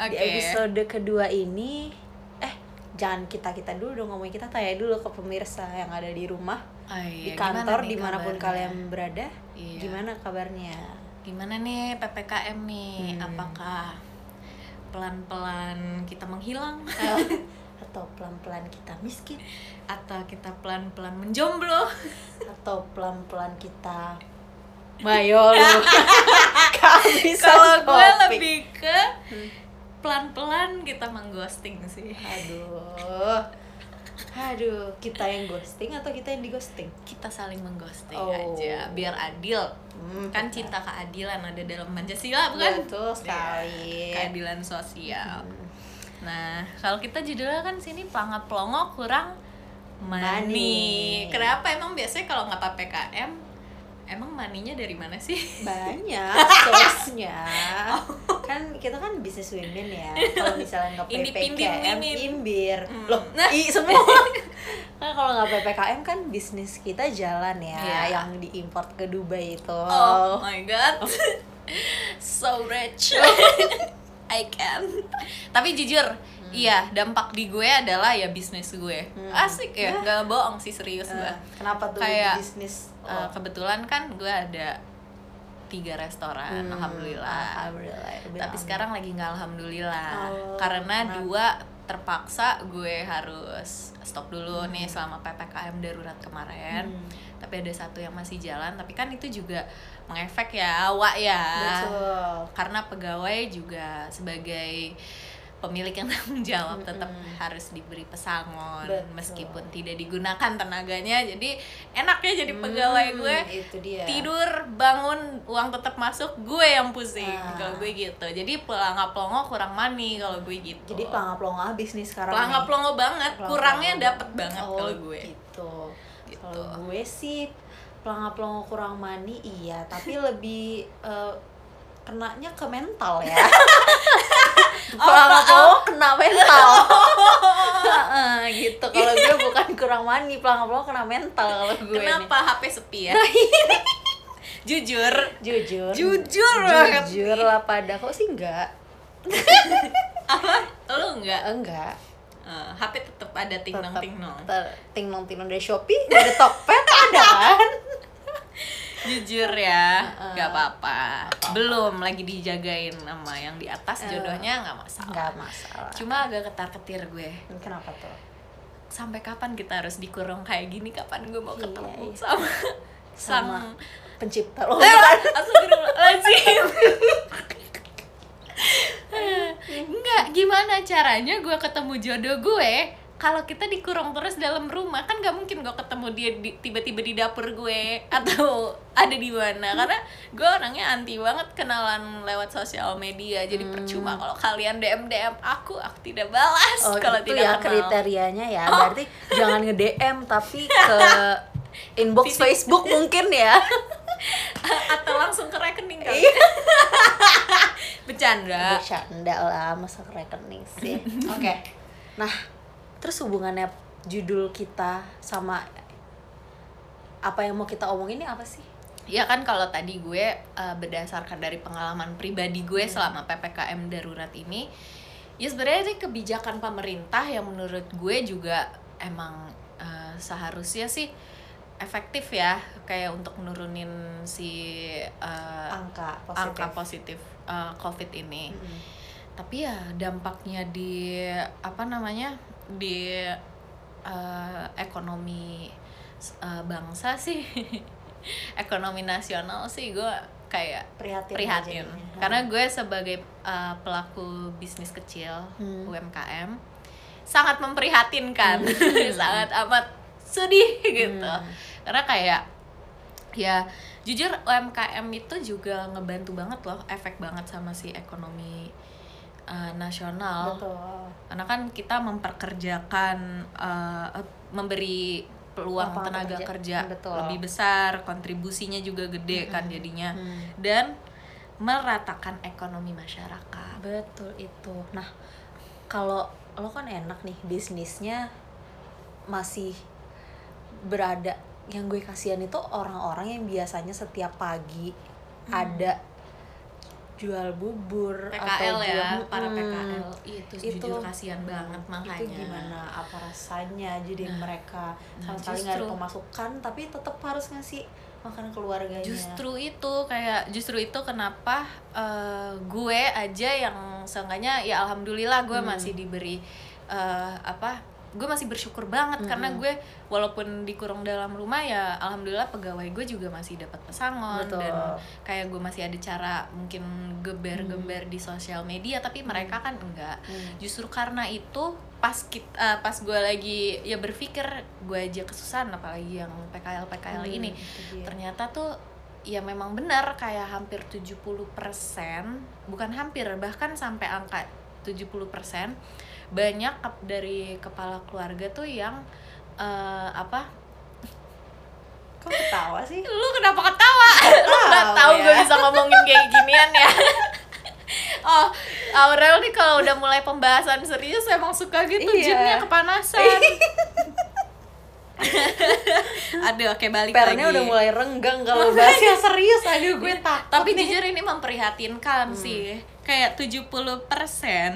Di Oke. episode kedua ini eh jangan kita kita dulu dong ngomongin kita tanya dulu ke pemirsa yang ada di rumah Oh di iya, kantor gimana nih di mana pun kabarnya? kalian berada Iya. gimana kabarnya Gimana nih PPKM nih? Hmm. Apakah pelan-pelan kita menghilang atau pelan pelan kita miskin atau kita pelan-pelan menjomblo? atau pelan pelan kita Mayo lu Kehabisan Kalau gue topik. lebih ke pelan-pelan kita mengghosting sih. aduh aduh kita yang ghosting atau kita yang di ghosting Kita saling mengghosting Oh. aja biar adil. Hmm, Kan cinta keadilan ada dalam Pancasila bukan? betul sekali Iya, Keadilan sosial. Hmm. Nah, kalau kita judulnya kan sini pelangap pelongo kurang. Money. Kenapa emang biasanya kalau nggak PPKM emang maninya dari mana sih? banyak source-nya kan kita kan bisnis women ya kalau misalnya nggak ppkm imbir Hmm. loh Nah. i semua kan kalau nggak ppkm kan bisnis kita jalan ya Iya. yang diimport ke Dubai itu Oh my god. so rich. I can. Tapi jujur, iya dampak di gue adalah ya bisnis gue. Hmm. Asik ya, Ya. nggak bohong sih serius Eh, gue. kenapa tuh Kayak, bisnis oh. kebetulan kan gue ada tiga restoran, Hmm, alhamdulillah. alhamdulillah Tapi sekarang lagi nggak alhamdulillah Oh, karena kenapa? dua terpaksa gue harus stop dulu Hmm. nih selama ppkm darurat kemarin. Hmm. Tapi ada satu yang masih jalan. Tapi kan itu juga mengefek ya awak ya. betul Karena pegawai juga sebagai pemilik yang tanggung jawab tetap Mm-mm. harus diberi pesangon Betul. meskipun tidak digunakan tenaganya. Jadi enaknya jadi pegawai Hmm, gue itu dia tidur bangun uang tetap masuk gue yang pusing Ah. kalau gue gitu jadi pelangap pelongo kurang money kalau gue gitu jadi pelangap pelongo bisnis sekarang pelangap nih. pelongo banget Pelangap kurangnya dapet banget Oh, kalau gue gitu. Gitu. Kalau gue sih pelangap pelongo kurang mani iya, tapi lebih eh, kenanya ke mental ya. pelangap pelongo kena mental. Heeh, gitu. Kalau gue bukan kurang mani, pelangap pelongo kena mental kalau gue. kenapa HP sepi ya jujur nih. Jujur. Jujur banget. Jujur lah pada kok sih enggak? apa lu enggak Enggak. Eh, HP tetap ada ting nong ting nong ting nong ting nong dari Shopee, dari Tokped ada kan? jujur ya nggak apa-apa. Belum lagi dijagain sama yang di atas jodohnya nggak masalah. Enggak masalah. cuma agak ketar ketir gue. Kenapa tuh? sampai kapan kita harus dikurung kayak gini? Kapan gue mau Iya, ketemu iya. sama sang Sama pencipta lo? Eh, Astagfirullahaladzim. Enggak, gimana caranya gue ketemu jodoh gue kalau kita dikurung terus dalam rumah kan gak mungkin gue ketemu dia di- tiba-tiba di dapur gue atau ada di mana karena gue orangnya anti banget kenalan lewat sosial media jadi Hmm. percuma kalau kalian dm dm aku aku tidak balas Oh, kalau tidak ya kenal kriterianya ya. Oh. Berarti jangan nge-DM tapi ke inbox Facebook mungkin ya. atau langsung ke rekening kali Iya. bercanda Bercanda lah, masa ke rekening sih. Oke. Nah, terus hubungannya judul kita sama apa yang mau kita omongin ini apa sih? Ya kan kalau tadi gue eh, berdasarkan dari pengalaman pribadi gue selama PPKM darurat ini ya sebenarnya ini kebijakan pemerintah yang menurut gue juga emang eh, seharusnya sih efektif ya kayak untuk nurunin si eh, Angka positif. angka positif eh, COVID ini. Mm-mm. Tapi ya dampaknya di apa namanya di eh, ekonomi eh, bangsa sih ekonomi nasional sih gue kayak Prihatin. prihatin aja nih. karena gue sebagai uh, pelaku bisnis kecil Hmm. UMKM sangat memprihatinkan sangat amat sedih gitu Hmm. karena kayak ya jujur UMKM itu juga ngebantu banget loh efek banget sama si ekonomi uh, nasional Betul. karena kan kita memperkerjakan uh, eh, memberi peluang Lapangan tenaga kerja. kerja, Betul. lebih besar kontribusinya juga gede kan jadinya Hmm. dan meratakan ekonomi masyarakat Betul itu. Nah, kalau lo kan enak nih bisnisnya masih berada yang gue kasihan itu orang-orang yang biasanya setiap pagi ada jual bubur PKL atau ya jual, para Mm-mm. PKL itu, Itu- jujur kasihan banget makanya. itu gimana apa rasanya jadi Nah, mereka nah, sama sekali nggak ada pemasukan tapi tetap harus ngasih makan keluarganya. Justru itu kayak justru itu kenapa eh, gue aja yang seenggaknya ya alhamdulillah gue Hmm. masih diberi eh, apa gue masih bersyukur banget Hmm. karena gue walaupun dikurung dalam rumah ya alhamdulillah pegawai gue juga masih dapat pesangon Betul. dan kayak gue masih ada cara mungkin geber-geber di sosial media tapi mereka kan enggak Hmm. justru karena itu pas kita pas gue lagi ya berpikir gue aja kesusahan apalagi yang PKL PKL Hmm, ini ternyata tuh ya memang benar kayak hampir 70% bukan hampir bahkan sampai angka 70% banyak dari kepala keluarga tuh yang eh, apa? Kok ketawa sih? Lu kenapa ketawa? Lu nggak Tahu ya. gue bisa ngomongin kayak ginian ya. Oh Aurel nih kalau udah mulai pembahasan serius emang suka gitu Iya. jinnya kepanasan. Aduh oke balik pernya lagi. udah mulai renggang kalau bahas yang serius. Aduh gue takut tapi nih. jujur ini memprihatinkan sih kayak 70%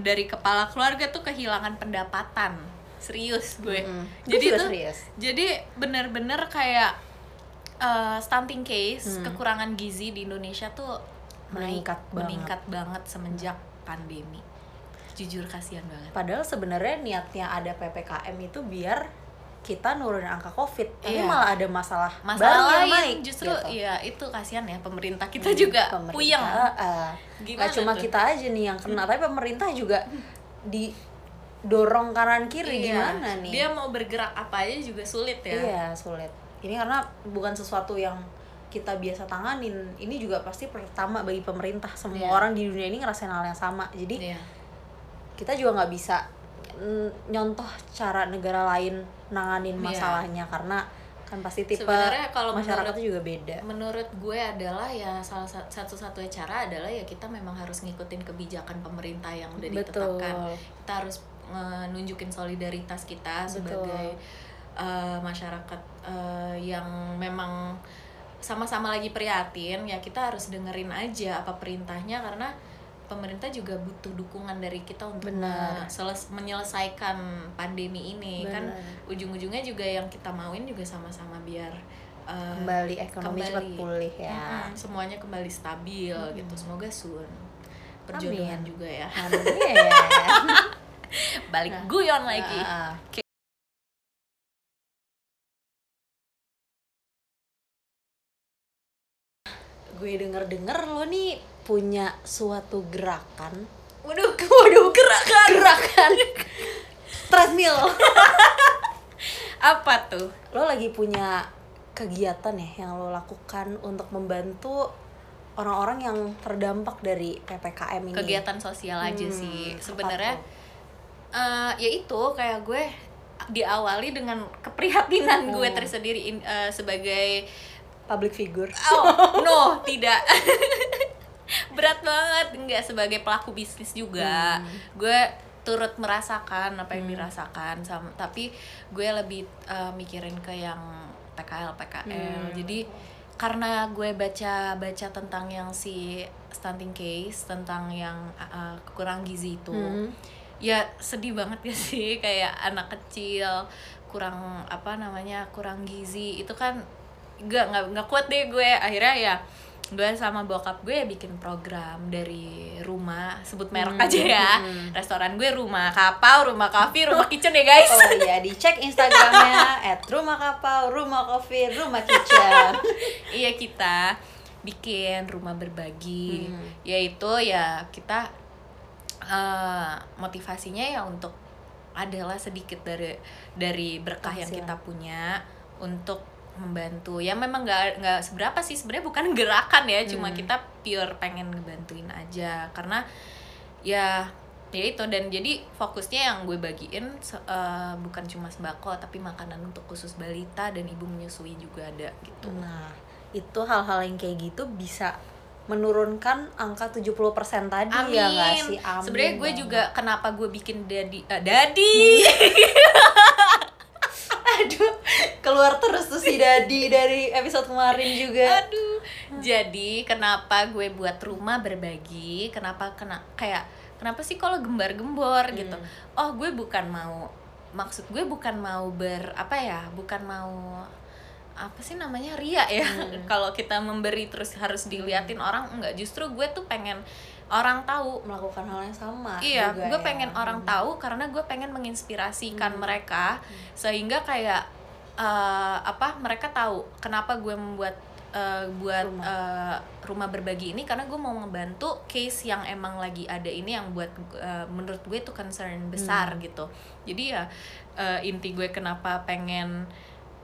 dari kepala keluarga tuh kehilangan pendapatan serius gue Mm. jadi Gue tuh serius. jadi bener-bener kayak uh, stunting case Hmm. kekurangan gizi di Indonesia tuh naik Meningkat banget. meningkat banget semenjak pandemi jujur kasihan banget Padahal sebenarnya niatnya ada PPKM itu biar kita nurunin angka COVID, tapi Iya. malah ada masalah, masalah baru yang lain naik, justru gitu. iya itu kasihan ya pemerintah kita juga Pemerintah, puyeng eh, Gimana nggak cuma tuh? kita aja nih yang kena, tapi pemerintah juga didorong kanan kiri Iya. gimana nih? dia mau bergerak apa aja juga sulit ya Iya sulit. Ini karena bukan sesuatu yang kita biasa tanganin. Ini juga pasti pertama bagi pemerintah. Semua Iya. orang di dunia ini ngerasain hal yang sama. Jadi Iya. kita juga nggak bisa nyontoh cara negara lain nanganin Iya. masalahnya karena kan pasti tipe Sebenarnya kalau masyarakatnya menurut- juga beda. menurut gue adalah ya salah sa- satu-satunya cara adalah ya kita memang harus ngikutin kebijakan pemerintah yang udah Betul. ditetapkan kita harus eh, nunjukin solidaritas kita Betul. sebagai eh, masyarakat eh, yang memang sama-sama lagi prihatin ya kita harus dengerin aja apa perintahnya karena pemerintah juga butuh dukungan dari kita untuk Benar. seles- menyelesaikan pandemi ini kan Benar. ujung-ujungnya juga yang kita mauin juga sama-sama biar eh, Kembali ekonomi kembali. cepat pulih ya. Mm-mm, semuanya kembali stabil Mm-mm. gitu semoga soon perjodohan Amin. juga ya Amin. Balik Nah, guyon lagi Ah. Gue denger-denger lo nih punya suatu gerakan. Waduh waduh gerakan. Gerakan. Treadmill. Apa tuh? Lo lagi punya kegiatan ya yang lo lakukan untuk membantu orang-orang yang terdampak dari ppkm ini? Kegiatan sosial aja Hmm, sih. sebenarnya eh ya itu kayak gue diawali dengan keprihatinan gue Hmm. tersendiri in- eh, sebagai public figure. Oh no tidak berat banget enggak sebagai pelaku bisnis juga Hmm. gue turut merasakan apa yang Hmm. dirasakan sama tapi gue lebih eh, mikirin ke yang PKL PKL Hmm. jadi karena gue baca baca tentang yang si stunting case tentang yang uh, kurang gizi itu Hmm. ya sedih banget ya sih kayak anak kecil kurang apa namanya kurang gizi itu kan gak nggak nggak kuat deh gue akhirnya ya gue sama bokap gue ya bikin program dari rumah sebut merek Hmm, aja ya hmm. restoran gue rumah kapau rumah kafe rumah kitchen ya guys Oh iya, dicek Instagramnya at rumah kapau, rumah coffee, rumah kitchen. iya kita bikin rumah berbagi Hmm. yaitu ya kita eh, motivasinya ya untuk adalah sedikit dari dari berkah yang Penghasilan. kita punya untuk membantu. Ya memang nggak nggak seberapa sih. Sebenarnya bukan gerakan ya cuma Hmm. kita pure pengen ngebantuin aja. Karena ya ya itu. Dan jadi fokusnya yang gue bagiin eh, bukan cuma sembako tapi makanan untuk khusus balita dan ibu menyusui juga ada gitu. Nah, itu hal-hal yang kayak gitu bisa menurunkan angka 70% tadi ya nggak sih? Amin. Sebenarnya gue juga kenapa gue bikin daddy eh, daddy aduh keluar terus tuh si Dadi dari episode kemarin juga. aduh jadi kenapa gue buat rumah berbagi kenapa kena kayak kenapa sih kalau gembar-gembor gitu Hmm. oh gue bukan mau maksud gue bukan mau ber apa ya bukan mau apa sih namanya ria ya Hmm. kalau kita memberi terus harus diliatin orang enggak justru gue tuh pengen orang tahu melakukan hal yang sama Iya, juga gue ya. pengen orang Hmm. tahu karena gue pengen menginspirasikan Hmm. mereka sehingga kayak eh, apa mereka tahu kenapa gue membuat eh, buat Rumah. eh, rumah berbagi ini karena gue mau ngebantu case yang emang lagi ada ini yang buat eh, menurut gue itu concern besar Hmm. gitu. Jadi ya eh, inti gue kenapa pengen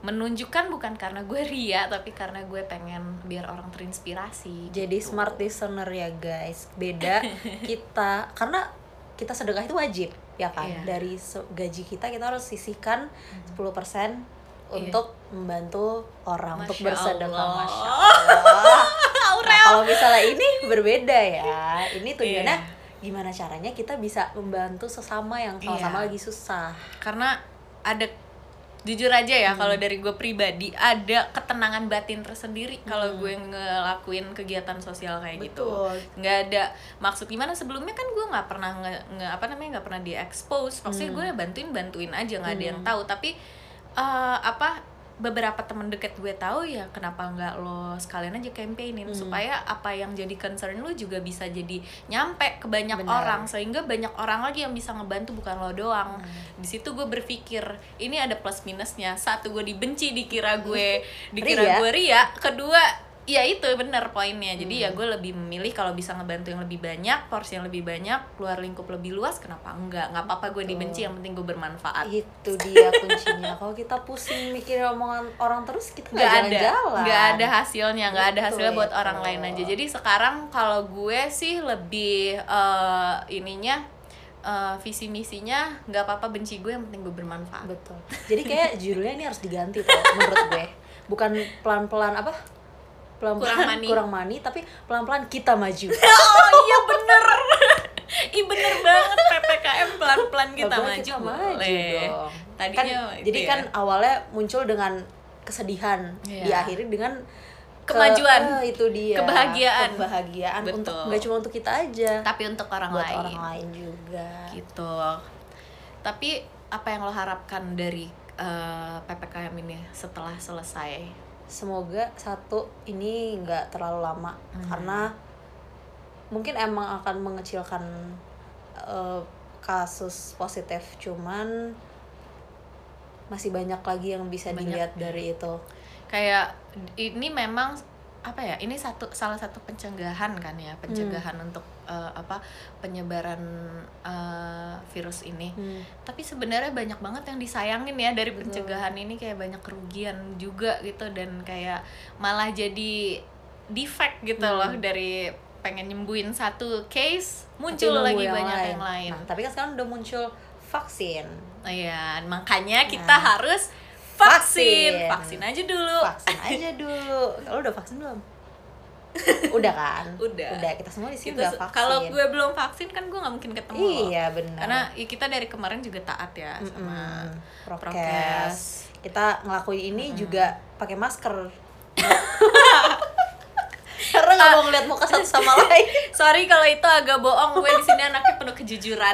menunjukkan bukan karena gue ria tapi karena gue pengen biar orang terinspirasi. jadi gitu. smart listener ya guys beda kita karena kita sedekah itu wajib ya kan Iya. dari gaji kita kita harus sisihkan 10% untuk membantu orang untuk Masya bersedekah Allah. masya Allah Nah, kalau misalnya ini berbeda ya ini tujuannya Iya. gimana caranya kita bisa membantu sesama yang sama-sama Iya. lagi susah karena ada jujur aja ya Hmm. kalau dari gue pribadi ada ketenangan batin tersendiri kalau Hmm. gue ngelakuin kegiatan sosial kayak gitu Betul. nggak ada maksud gimana sebelumnya kan gue nggak pernah nge, nge- apa namanya nggak pernah diekspos maksudnya Hmm. gue bantuin bantuin aja nggak ada yang Hmm. tahu tapi eh, apa beberapa temen deket gue tahu ya kenapa nggak lo sekalian aja campaignin Hmm. supaya apa yang jadi concern lo juga bisa jadi nyampe ke banyak Benar. orang sehingga banyak orang lagi yang bisa ngebantu bukan lo doang Hmm. di situ gue berpikir ini ada plus minusnya satu gue dibenci dikira gue dikira Ria. gue ria kedua ya itu bener poinnya. Jadi Hmm. ya gue lebih memilih kalau bisa ngebantu yang lebih banyak porsi yang lebih banyak keluar lingkup lebih luas kenapa enggak? Nggak apa-apa gue dibenci yang penting gue bermanfaat. Itu dia kuncinya. Kalau kita pusing mikirin omongan orang terus kita nggak ada. nggak ada hasilnya nggak ada hasilnya buat itu. orang lain aja. Jadi sekarang kalau gue sih lebih eh, ininya eh, visi misinya nggak apa-apa benci gue yang penting gue bermanfaat. Betul. Jadi kayak judulnya ini harus diganti tuh menurut gue. Bukan pelan-pelan apa pelan-pelan Kurang mani. kurang mani tapi pelan-pelan kita maju oh iya bener Ih bener banget PPKM pelan-pelan kita Pelan-pelan maju, kita maju boleh. dong. Tadinya kan, jadi ya. kan awalnya muncul dengan kesedihan Iya. diakhiri dengan ke- Kemajuan. eh, itu dia Kebahagiaan. kebahagiaan Betul. untuk nggak cuma untuk kita aja tapi untuk orang buat lain orang lain juga gitu tapi apa yang lo harapkan dari eh, ppkm ini setelah selesai semoga satu ini nggak terlalu lama Hmm. karena mungkin emang akan mengecilkan eh, kasus positif cuman masih banyak lagi yang bisa Banyak. dilihat dari itu kayak ini memang apa ya ini satu salah satu pencegahan kan ya pencegahan Hmm. untuk eh, apa penyebaran eh, virus ini Hmm. tapi sebenarnya banyak banget yang disayangin ya dari Betul. pencegahan ini kayak banyak kerugian juga gitu dan kayak malah jadi defect gitu Hmm. loh dari pengen nyembuhin satu case muncul lagi banyak lain. yang lain Nah, tapi kan sekarang udah muncul vaksin Iya, makanya kita Nah. harus vaksin. Vaksin. Vaksin aja dulu. vaksin aja dulu lo udah vaksin belum udah kan Udah. udah kita semua di sini udah vaksin kalau gue belum vaksin kan gue nggak mungkin ketemu iya benar Karena ya kita dari kemarin juga taat ya sama Mm-mm. prokes. prokes kita ngelakuin ini juga pakai masker karena nggak mau ngeliat muka satu sama lain Sorry kalau itu agak bohong, gue di sini anaknya penuh kejujuran.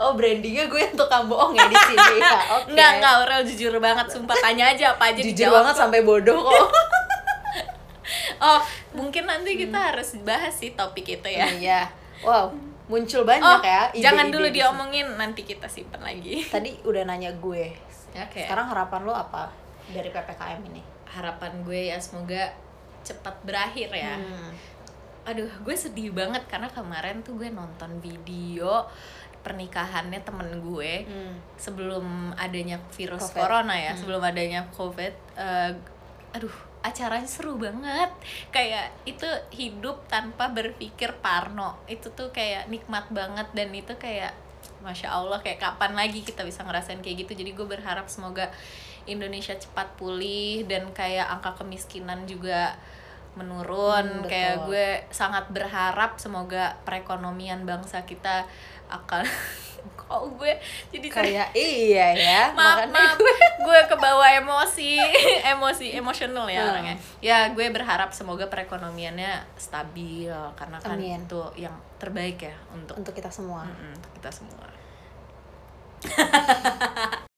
Oh brandingnya gue untuk kamu bohong ya di sini ya oke Enggak, enggak, Aurel jujur banget, sumpah tanya aja apa aja jujur dijawab banget kok. sampai bodoh kok Oh, mungkin nanti kita harus bahas sih topik itu ya. iya wow muncul banyak Oh, ya jangan ide-ide dulu sini. diomongin, nanti kita simpen lagi. tadi udah nanya gue Oke. sekarang harapan lo apa dari ppkm ini harapan gue ya semoga cepat berakhir ya. Hmm. Aduh, gue sedih banget karena kemarin tuh gue nonton video pernikahannya temen gue Hmm. sebelum adanya virus Covid. corona ya, Hmm. sebelum adanya covid. eh, aduh, acaranya seru banget. Kayak itu hidup tanpa berpikir parno. Itu tuh kayak nikmat banget dan itu kayak Masya Allah kayak kapan lagi kita bisa ngerasain kayak gitu Jadi gue berharap semoga Indonesia cepat pulih Dan kayak angka kemiskinan juga menurun Hmm, kayak gue sangat berharap semoga perekonomian bangsa kita akan kok gue jadi kayak iya ya maaf maaf gue kebawa emosi emosi emosional ya Hmm. orangnya ya gue berharap semoga perekonomiannya stabil karena kan Amin. itu yang terbaik ya untuk untuk kita semua Mm-mm, untuk kita semua